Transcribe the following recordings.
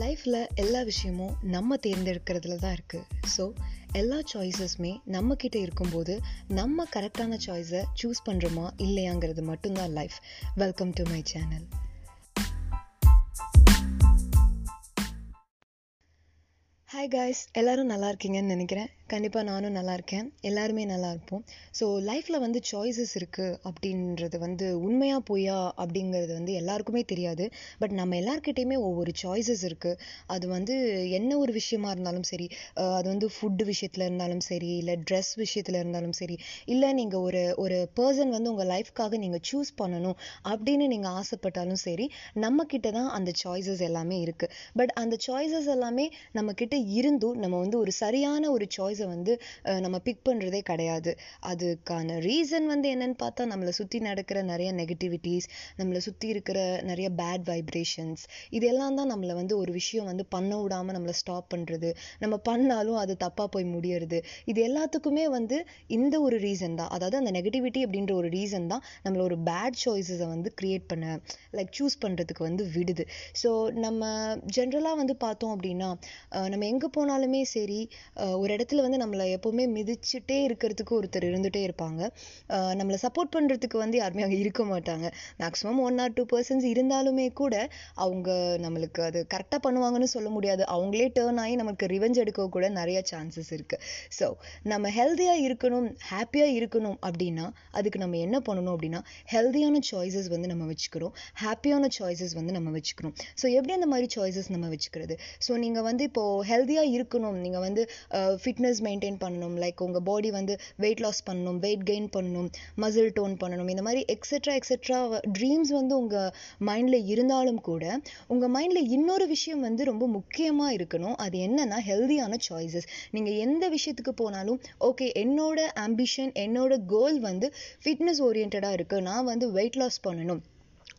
லைஃப்பில் எல்லா விஷயமும் நம்ம தேர்ந்தெடுக்கிறதுல தான் இருக்குது ஸோ எல்லா சாய்ஸஸுமே நம்மக்கிட்ட இருக்கும்போது நம்ம கரெக்டான சாய்ஸை சூஸ் பண்ணுறோமா இல்லையாங்கிறது மட்டும்தான் life welcome to my channel hi guys எல்லோரும் நல்லா இருக்கீங்கன்னு நினைக்கிறேன். கண்டிப்பாக நானும் நல்லா இருக்கேன். எல்லாருமே நல்லா இருப்போம். ஸோ லைஃப்பில் வந்து சாய்ஸஸ் இருக்குது அப்படின்றது வந்து உண்மையாக பொய்யா அப்படிங்கிறது வந்து எல்லாருக்குமே தெரியாது. பட் நம்ம எல்லாருக்கிட்டேயுமே ஒவ்வொரு சாய்ஸஸ் இருக்குது அது வந்து என்ன ஒரு விஷயமா இருந்தாலும் சரி அது வந்து ஃபுட்டு விஷயத்தில் இருந்தாலும் சரி இல்லை ட்ரெஸ் விஷயத்தில் இருந்தாலும் சரி இல்லை நீங்கள் ஒரு ஒரு பர்சன் வந்து உங்கள் லைஃப்க்காக நீங்கள் சூஸ் பண்ணணும் அப்படின்னு நீங்கள் ஆசைப்பட்டாலும் சரி நம்மக்கிட்ட தான் அந்த சாய்ஸஸ் எல்லாமே இருக்குது பட் அந்த சாய்ஸஸ் எல்லாமே நம்மக்கிட்ட இருந்தும் நம்ம வந்து ஒரு சரியான ஒரு சாய்ஸ் வந்து நம்ம பிக் பண்ணுறதே கிடையாது. அதுக்கான ரீசன் வந்து என்னன்னு பார்த்தா நம்மளை சுற்றி நடக்கிற நிறைய நெகட்டிவிட்டிஸ் நம்மளை சுற்றி இருக்கிற நிறைய பேட் வைப்ரேஷன்ஸ் இதெல்லாம் தான் நம்மளை வந்து ஒரு விஷயம் வந்து பண்ண விடாமல் நம்மளை ஸ்டாப் பண்ணுறது நம்ம பண்ணாலும் அது தப்பாக போய் முடியறது. இது எல்லாத்துக்குமே வந்து இந்த ஒரு ரீசன் தான். அதாவது அந்த நெகட்டிவிட்டி அப்படின்ற ஒரு ரீசன் தான் நம்மள ஒரு பேட் சாய்ஸஸை வந்து கிரியேட் பண்ண லைக் சூஸ் பண்ணுறதுக்கு வந்து விடுது. ஸோ நம்ம ஜென்ரலாக வந்து பார்த்தோம் அப்படின்னா நம்ம எங்கே போனாலுமே சரி ஒரு இடத்துல வந்து நம்மளை எப்போவுமே மிதிச்சுட்டே இருக்கிறதுக்கு ஒருத்தர் இருந்துகிட்டே இருப்பாங்க. நம்மளை சப்போர்ட் பண்ணுறதுக்கு வந்து யாருமே அங்கே இருக்க மாட்டாங்க. Maximum one or two persons இருந்தாலுமே கூட அவங்க நம்மளுக்கு அது கரெக்டாக பண்ணுவாங்கன்னு சொல்ல முடியாது. அவங்களே டேர்ன் ஆகி நமக்கு ரிவெஞ்ச் எடுக்க கூட நிறைய சான்சஸ் இருக்குது ஸோ நம்ம ஹெல்த்தியாக இருக்கணும் ஹாப்பியாக இருக்கணும் அப்படின்னா அதுக்கு நம்ம என்ன பண்ணணும் அப்படின்னா ஹெல்த்தியான சாய்ஸஸ் வந்து நம்ம வச்சுக்கிறோம். ஹாப்பியான சாய்ஸஸ் வந்து நம்ம வச்சுக்கிறோம். ஸோ எப்படி அந்த மாதிரி சாய்ஸஸ் நம்ம வச்சுக்கிறது? ஸோ நீங்கள் வந்து இப்போது ஹெல்த்தியாக இருக்கணும். நீங்கள் வந்து ஃபிட்னஸ் மெயின்டைன் பண்ணணும். லைக் உங்கள் பாடி வந்து வெயிட் லாஸ் பண்ணணும் வெயிட் கெயின் பண்ணணும் மசில் டோன் பண்ணணும் இந்த மாதிரி எக்ஸெட்ரா எக்ஸெட்ரா ட்ரீம்ஸ் வந்து உங்கள் மைண்டில் இருந்தாலும் கூட உங்கள் மைண்டில் இன்னொரு விஷயம் வந்து ரொம்ப முக்கியமாக இருக்கணும். அது என்னன்னா ஹெல்தியான சாய்ஸஸ் நீங்கள் எந்த விஷயத்துக்கு போனாலும் ஓகே என்னோட ஆம்பிஷன் என்னோட கோல் வந்து ஃபிட்னஸ் ஓரியன்டாக இருக்குது நான் வந்து வெயிட் லாஸ் பண்ணணும்.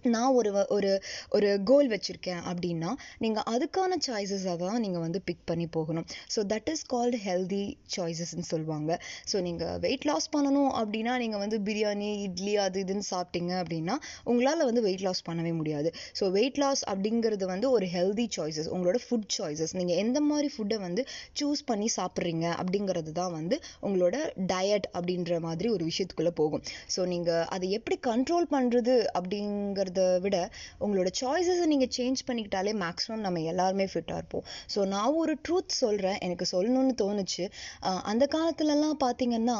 நான் ஒரு வ- ஒரு ஒரு கோல் வச்சுருக்கேன் அப்படின்னா நீங்கள் அதுக்கான சாய்ஸஸை தான் நீங்கள் வந்து பிக் பண்ணி போகணும். So that is called healthy சாய்ஸஸ்ன்னு சொல்லுவாங்க. ஸோ நீங்கள் வெயிட் லாஸ் பண்ணணும் அப்படின்னா நீங்கள் வந்து பிரியாணி இட்லி அது இதுன்னு சாப்பிட்டீங்க அப்படின்னா உங்களால் வந்து வெயிட் லாஸ் பண்ணவே முடியாது. ஸோ வெயிட் லாஸ் அப்படிங்கிறது வந்து ஒரு ஹெல்தி சாய்ஸஸ் உங்களோட ஃபுட் சாய்ஸஸ் நீங்கள் எந்த மாதிரி ஃபுட்டை வந்து சூஸ் பண்ணி சாப்பிட்றீங்க அப்படிங்கிறது தான் வந்து உங்களோட டயட் அப்படின்ற மாதிரி ஒரு விஷயத்துக்குள்ளே போகும். ஸோ நீங்கள் அதை எப்படி கண்ட்ரோல் பண்ணுறது அப்படிங்கிறது விட உங்களோட சாய்ஸஸை நீங்கள் சேஞ்ச் பண்ணிக்கிட்டாலே மேக்ஸிமம் நம்ம எல்லாருமே ஃபிட்டாக இருப்போம். ஸோ நான் ஒரு ட்ரூத் சொல்கிறேன் எனக்கு சொல்லணும்னு தோணுச்சு. அந்த காலத்துலலாம் பார்த்தீங்கன்னா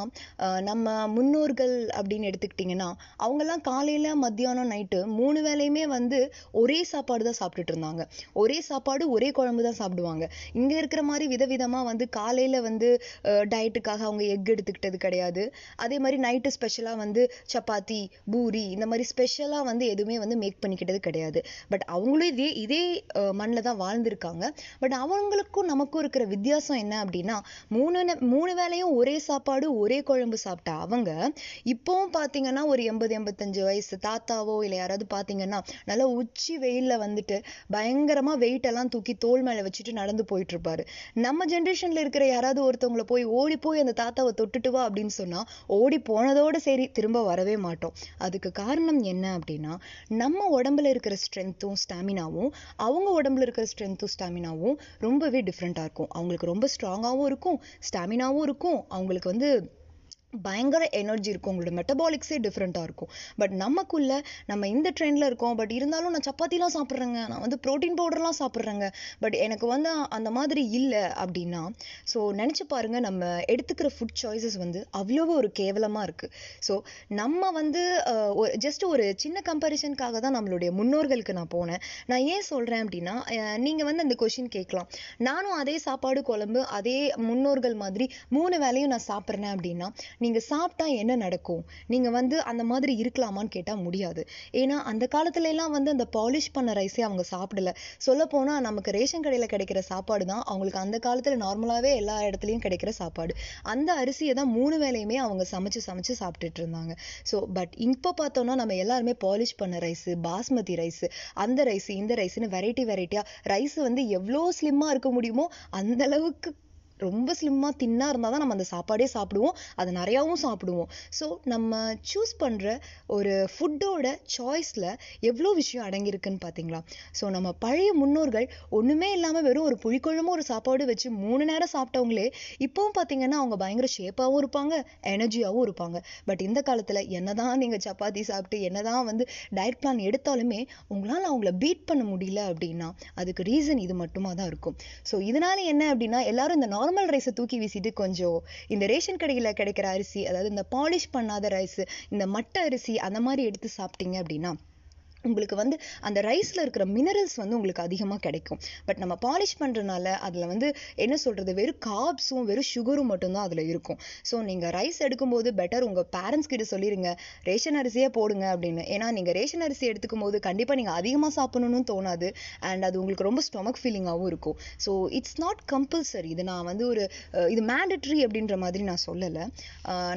நம்ம முன்னோர்கள் அப்படின்னு எடுத்துக்கிட்டிங்கன்னா அவங்கெல்லாம் காலையில் மத்தியானம் நைட்டு மூணு வேளையுமே வந்து ஒரே சாப்பாடு தான் சாப்பிட்டுட்டு இருந்தாங்க. ஒரே சாப்பாடு ஒரே குழம்பு தான் சாப்பிடுவாங்க. இங்கே இருக்கிற மாதிரி விதவிதமாக வந்து காலையில் வந்து டயட்டுக்காக அவங்க எக் எடுத்துக்கிட்டது கிடையாது. அதே மாதிரி நைட்டு ஸ்பெஷலாக வந்து சப்பாத்தி பூரி இந்த மாதிரி ஸ்பெஷலாக வந்து எதுவுமே வந்து மேக் பண்ணிக்கிட்டது கிடையாது. பட் அவங்களும் இதே இதே மண்ணில் தான் வாழ்ந்திருக்காங்க. பட் அவங்களுக்கும் நமக்கும் இருக்கிற வித்தியாசம் என்ன அப்படின்னா மூணு மூணு வேளையும் ஒரே சாப்பாடு ஒரே குழம்பு சாப்பிட்ட அவங்க இப்போவும் பார்த்தீங்கன்னா ஒரு எண்பது எண்பத்தஞ்சு வயசு தாத்தாவோ இல்லை யாராவது பார்த்தீங்கன்னா நல்லா உச்சி வெயிலில் வந்துட்டு பயங்கரமாக வெயிட்டெல்லாம் தூக்கி தோல் மேலே வச்சுட்டு நடந்து போயிட்டு இருப்பாரு நம்ம ஜென்ரேஷனில் இருக்கிற யாராவது ஒருத்தவங்கள போய் ஓடி போய் அந்த தாத்தாவை தொட்டுட்டு வா அப்படின்னு சொன்னால் ஓடி போனதோட சரி திரும்ப வரவே மாட்டோம். அதுக்கு காரணம் என்ன அப்படின்னா நம்ம உடம்புல இருக்கிற ஸ்ட்ரென்த்தும் ஸ்டாமினாவும் அவங்க உடம்புல இருக்கிற ஸ்ட்ரென்த்தும் ஸ்டாமினாவும் ரொம்பவே டிஃப்ரெண்ட்டாக இருக்கும். அவங்களுக்கு ரொம்ப ஸ்ட்ராங்காகவும் இருக்கும் ஸ்டாமினாவும் இருக்கும். அவங்களுக்கு வந்து பயங்கர எனர்ஜி இருக்கும். உங்களோட மெட்டபாலிக்ஸே டிஃப்ரெண்ட்டாக இருக்கும். பட் நமக்குள்ள நம்ம இந்த ட்ரெண்டில் இருக்கோம். பட் இருந்தாலும் நான் சப்பாத்திலாம் சாப்பிட்றேங்க. நான் வந்து ப்ரோட்டீன் பவுடர்லாம் சாப்பிட்றேங்க. பட் எனக்கு வந்து அந்த மாதிரி இல்லை அப்படின்னா ஸோ நினச்சி பாருங்கள் நம்ம எடுத்துக்கிற ஃபுட் சாய்ஸஸ் வந்து அவ்வளோ ஒரு கேவலமாக இருக்குது ஸோ நம்ம வந்து ஜஸ்ட் ஒரு சின்ன கம்பேரிசனுக்காக தான் நம்மளுடைய முன்னோர்களுக்கு நான் போனேன். நான் ஏன் சொல்கிறேன் அப்படின்னா நீங்கள் வந்து அந்த கொஷின் கேட்கலாம். நானும் அதே சாப்பாடு குழம்பு அதே முன்னோர்கள் மாதிரி மூணு வேளையும் நான் சாப்பிட்றேன் அப்படின்னா நீங்கள் சாப்பிட்டா என்ன நடக்கும்? நீங்கள் வந்து அந்த மாதிரி இருக்கலாமான்னு கேட்டால் முடியாது. ஏன்னா அந்த காலத்துல எல்லாம் வந்து அந்த பாலிஷ் பண்ண ரைஸே அவங்க சாப்பிடல. சொல்லப்போனால் நமக்கு ரேஷன் கடையில் கிடைக்கிற சாப்பாடு தான் அவங்களுக்கு அந்த காலத்தில் நார்மலாகவே எல்லா இடத்துலையும் கிடைக்கிற சாப்பாடு. அந்த அரிசியை தான் மூணு வேலையுமே அவங்க சமைச்சு சமைச்சு சாப்பிட்டுட்டு இருந்தாங்க. ஸோ பட் இப்போ பார்த்தோம்னா நம்ம எல்லாருமே பாலிஷ் பண்ண ரைஸு பாஸ்மதி ரைஸு அந்த ரைஸ் இந்த ரைஸ்னு வெரைட்டி வெரைட்டியாக ரைஸ் வந்து எவ்வளோ ஸ்லிம்மாக இருக்க முடியுமோ அந்த அளவுக்கு ரொம்ப ஸ்லிம்மாக தின்னாக இருந்தால் தான் நம்ம அந்த சாப்பாடே சாப்பிடுவோம். அதை நிறையாவும் சாப்பிடுவோம். ஸோ நம்ம சூஸ் பண்ணுற ஒரு ஃபுட்டோட சாய்ஸில் எவ்வளோ விஷயம் அடங்கியிருக்குன்னு பார்த்தீங்களா? ஸோ நம்ம பழைய முன்னோர்கள் ஒன்றுமே இல்லாமல் வெறும் ஒரு புளிக்குழம்பு ஒரு சாப்பாடு வச்சு மூணு நேரம் சாப்பிட்டவங்களே இப்போவும் பார்த்தீங்கன்னா அவங்க பயங்கர ஷேப்பாகவும் இருப்பாங்க எனர்ஜியாகவும் இருப்பாங்க. பட் இந்த காலத்தில் என்ன தான் நீங்கள் சப்பாத்தி சாப்பிட்டு என்னதான் வந்து டயட் பிளான் எடுத்தாலுமே உங்களால் அவங்கள பீட் பண்ண முடியல அப்படின்னா அதுக்கு ரீசன் இது மட்டுமா தான் இருக்கும். ஸோ இதனால என்ன அப்படின்னா எல்லாரும் இந்த நார்மல் ரைஸை தூக்கி வீசிட்டு கொஞ்சம் இந்த ரேஷன் கடையில் கிடைக்கிற அரிசி அதாவது இந்த பாலிஷ் பண்ணாத ரைஸ் இந்த மட்டை அரிசி அந்த மாதிரி எடுத்து சாப்பிட்டீங்க அப்படின்னா உங்களுக்கு வந்து அந்த ரைஸில் இருக்கிற மினரல்ஸ் வந்து உங்களுக்கு அதிகமாக கிடைக்கும். பட் நம்ம பாலிஷ் பண்ணுறனால அதில் வந்து என்ன சொல்கிறது வெறும் காப்ஸும் வெறும் சுகரும் மட்டும்தான் அதில் இருக்கும். ஸோ நீங்கள் ரைஸ் எடுக்கும்போது பெட்டர் உங்கள் பேரண்ட்ஸ் கிட்ட சொல்லிடுங்க ரேஷன் அரிசியே போடுங்க அப்படின்னு. ஏன்னா நீங்கள் ரேஷன் அரிசி எடுத்துக்கும் போது கண்டிப்பாக நீங்கள் அதிகமாக சாப்பிடணும்னு தோணாது. அண்ட் அது உங்களுக்கு ரொம்ப ஸ்டொமக் ஃபீலிங்காகவும் இருக்கும். ஸோ இட்ஸ் நாட் கம்பல்சரி இது நான் வந்து ஒரு இது மேண்டட்ரி அப்படின்ற மாதிரி நான் சொல்லலை.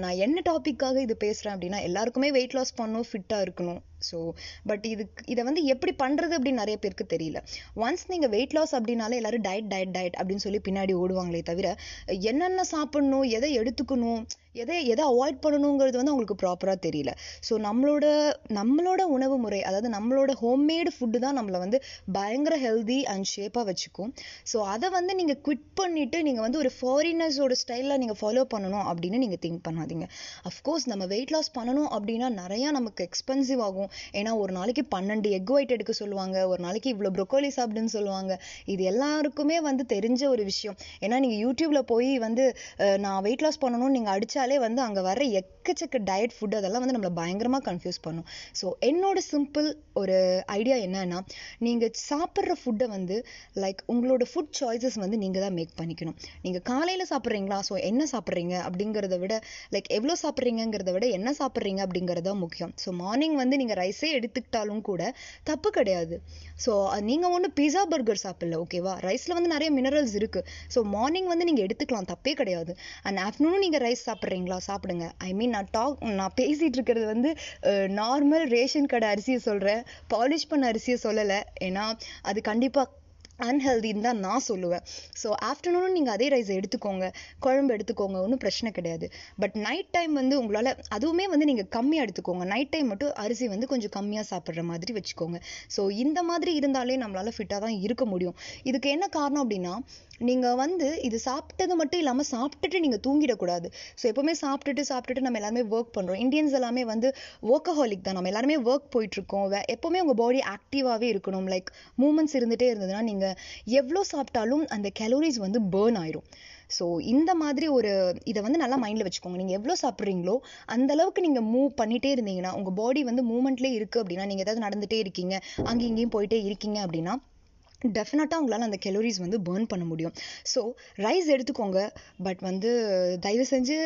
நான் என்ன டாப்பிக்காக இது பேசுகிறேன் அப்படின்னா எல்லாருக்குமே வெயிட் லாஸ் பண்ணணும் ஃபிட்டாக இருக்கணும். ஸோ பட் இதுக்கு இதை வந்து எப்படி பண்ணுறது அப்படின்னு நிறைய பேருக்கு தெரியல. ஒன்ஸ் நீங்கள் வெயிட் லாஸ் அப்படின்னாலே எல்லாரும் டயட் டயட் டயட் அப்படின்னு சொல்லி பின்னாடி ஓடுவாங்களே தவிர என்னென்ன சாப்பிட்ணும் எதை எடுத்துக்கணும் எதை எதை அவாய்ட் பண்ணணுங்கிறது வந்து அவங்களுக்கு ப்ராப்பராக தெரியல. ஸோ நம்மளோட நம்மளோட உணவு முறை அதாவது நம்மளோட ஹோம்மேடு ஃபுட்டு தான் நம்மளை வந்து பயங்கர ஹெல்தி அண்ட் ஷேப்பாக வச்சுக்கும். ஸோ அதை வந்து நீங்கள் குவிட் பண்ணிவிட்டு நீங்கள் வந்து ஒரு ஃபாரினர்ஸோட ஸ்டைலில் நீங்கள் ஃபாலோ பண்ணணும் அப்படின்னு நீங்கள் திங்க் பண்ணாதீங்க. அஃப்கோர்ஸ் நம்ம வெயிட் லாஸ் பண்ணணும் அப்படின்னா நிறையா நமக்கு எக்ஸ்பென்சிவ் ஆகும். ஏன்னா ஒரு நாளைக்கு பன்னெண்டு எக் ஒயிட் எடுக்க சொல்லுவாங்க ஒரு நாளைக்கு இவ்வளோ ப்ரொக்கோலி சாப்பிடுன்னு சொல்லுவாங்க. இது எல்லாருக்குமே வந்து தெரிஞ்ச ஒரு விஷயம். ஏன்னா நீங்கள் யூடியூப்பில் போய் வந்து நான் வெயிட் லாஸ் பண்ணணும்னு நீங்கள் பார்த்தாலே வந்து அங்கே வர எக்கச்சக்க டயட் ஃபுட் அதெல்லாம் வந்து நம்மளை பயங்கரமாக கன்ஃபியூஸ் பண்ணும். ஸோ என்னோட சிம்பிள் ஒரு ஐடியா என்னன்னா நீங்கள் சாப்பிட்ற ஃபுட்டை வந்து லைக் உங்களோட ஃபுட் சாய்ஸஸ் வந்து நீங்கள் தான் மேக் பண்ணிக்கணும். நீங்கள் காலையில் சாப்பிட்றீங்களா? ஸோ என்ன சாப்பிட்றீங்க? அப்படிங்கிறத விட லைக் எவ்வளோ சாப்பிட்றீங்கிறத விட என்ன சாப்பிட்றீங்க? அப்படிங்கிறது தான் முக்கியம். ஸோ மார்னிங் வந்து நீங்கள் ரைஸே எடுத்துக்கிட்டாலும் கூட தப்பு கிடையாது. ஸோ நீங்கள் ஒன்றும் பீஸா பர்கர் சாப்பிடல ஓகேவா ரைஸில் வந்து நிறைய மினரல்ஸ் இருக்குது ஸோ மார்னிங் வந்து நீங்கள் எடுத்துக்கலாம் தப்பே கிடையாது. அண்ட் ஆஃப்டர்நூனும் நீங்கள் ரைஸ் சாப்பிட்றீங்களா? சாப்பிடுங்க. ஐ மீன் நான் டாக் நான் பேசிகிட்டு இருக்கிறது வந்து நார்மல் ரேஷன் கடை அரிசியை சொல்கிறேன் பாலிஷ் பண்ண அரிசியை சொல்லலை. ஏன்னா அது கண்டிப்பாக அன்ஹெல்தின்னு தான் நான் சொல்லுவேன். ஸோ ஆஃப்டர்நூனும் நீங்கள் அதே ரைஸ் எடுத்துக்கோங்க. குழம்பு எடுத்துக்கோங்க. ஒன்றும் பிரச்சனை கிடையாது. பட் நைட் டைம் வந்து உங்களால் அதுவுமே வந்து நீங்கள் கம்மியாக எடுத்துக்கோங்க. நைட் டைம் மட்டும் அரிசி வந்து கொஞ்சம் கம்மியாக சாப்பிட்ற மாதிரி வச்சுக்கோங்க. ஸோ இந்த மாதிரி இருந்தாலே நம்மளால் ஃபிட்டாக தான் இருக்க முடியும். இதுக்கு என்ன காரணம் அப்படின்னா நீங்கள் வந்து இது சாப்பிட்டது மட்டும் இல்லாமல் சாப்பிட்டுட்டு நீங்கள் தூங்கிடக்கூடாது. ஸோ எப்போவுமே சாப்பிட்டுட்டு சாப்பிட்டுட்டு நம்ம எல்லாருமே ஒர்க் பண்ணுறோம் இந்தியன்ஸ் எல்லாமே வந்து ஒர்க்கஹாலிக் தான். நம்ம எல்லாருமே ஒர்க் போயிட்டுருக்கோம் எப்போவுமே உங்கள் பாடி ஆக்டிவாகவே இருக்கணும். லைக் மூமெண்ட்ஸ் இருந்துகிட்டே இருந்ததுன்னா நீங்கள் எவ்வளோ சாப்பிட்டாலும் அந்த கேலோரிஸ் வந்து பேர்ன் ஆயிரும். ஸோ இந்த மாதிரி ஒரு இதை வந்து நல்லா மைண்டில் வச்சுக்கோங்க. நீங்கள் எவ்வளோ சாப்பிட்றீங்களோ அந்த அளவுக்கு நீங்கள் மூவ் பண்ணிகிட்டே இருந்தீங்கன்னா உங்கள் பாடி வந்து மூமெண்ட்லேயே இருக்குது அப்படின்னா நீங்கள் ஏதாவது நடந்துகிட்டே இருக்கீங்க அங்கேயும் இங்கேயும் போயிட்டே இருக்கீங்க அப்படின்னா டெஃபினட்டாக உங்களால் அந்த கெலோரிஸ் வந்து பேர்ன் பண்ண முடியும். ஸோ ரைஸ் எடுத்துக்கோங்க. பட் வந்து தயவு செஞ்சு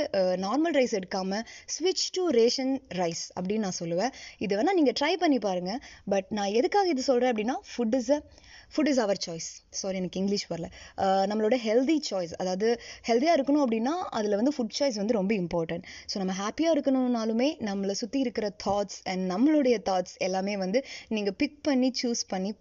நார்மல் ரைஸ் எடுக்காமல் ஸ்விட்ச் டு ரேஷன் ரைஸ் அப்படின்னு நான் சொல்லுவேன். இது வேணால் நீங்கள் ட்ரை பண்ணி பாருங்கள் பட் நான் எதுக்காக இது சொல்கிறேன் அப்படின்னா food is a food is our choice sorry எனக்கு இங்கிலீஷ் வரல. Uh, நம்மளோட ஹெல்தி சாய்ஸ் அதாவது ஹெல்த்தியாக இருக்கணும் அப்படின்னா அதில் வந்து ஃபுட் சாய்ஸ் வந்து ரொம்ப இம்பார்ட்டன்ட் ஸோ நம்ம ஹாப்பியாக இருக்கணும்னாலுமே நம்மளை சுற்றி இருக்கிற தாட்ஸ் அண்ட் நம்மளுடைய தாட்ஸ் எல்லாமே வந்து நீங்கள் பிக் பண்ணி சூஸ் பண்ணி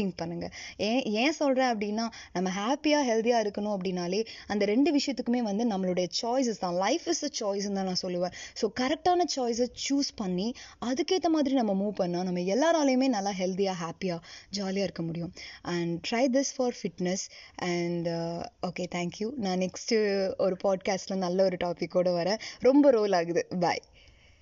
திங்க் பண்ணுங்க. ஏன் ஏன் சொல்கிறேன் அப்படின்னா நம்ம ஹாப்பியாக ஹெல்த்தியாக இருக்கணும் அப்படின்னாலே அந்த ரெண்டு விஷயத்துக்குமே வந்து நம்மளுடைய சாய்ஸஸ் தான். லைஃப் இஸ் அ சாய்ஸ்ன்னு தான் நான் சொல்லுவேன். ஸோ கரெக்டான சாய்ஸை சூஸ் பண்ணி அதுக்கேற்ற மாதிரி நம்ம மூவ் பண்ணால் நம்ம எல்லாராலையுமே நல்லா ஹெல்த்தியாக ஹாப்பியாக ஜாலியாக இருக்க முடியும். And try this for fitness and okay thank you நான் நெக்ஸ்ட்டு ஒரு பாட்காஸ்ட்டில் நல்ல ஒரு டாப்பிக்கோடு வரேன். ரொம்ப ரோல் ஆகுது. பாய்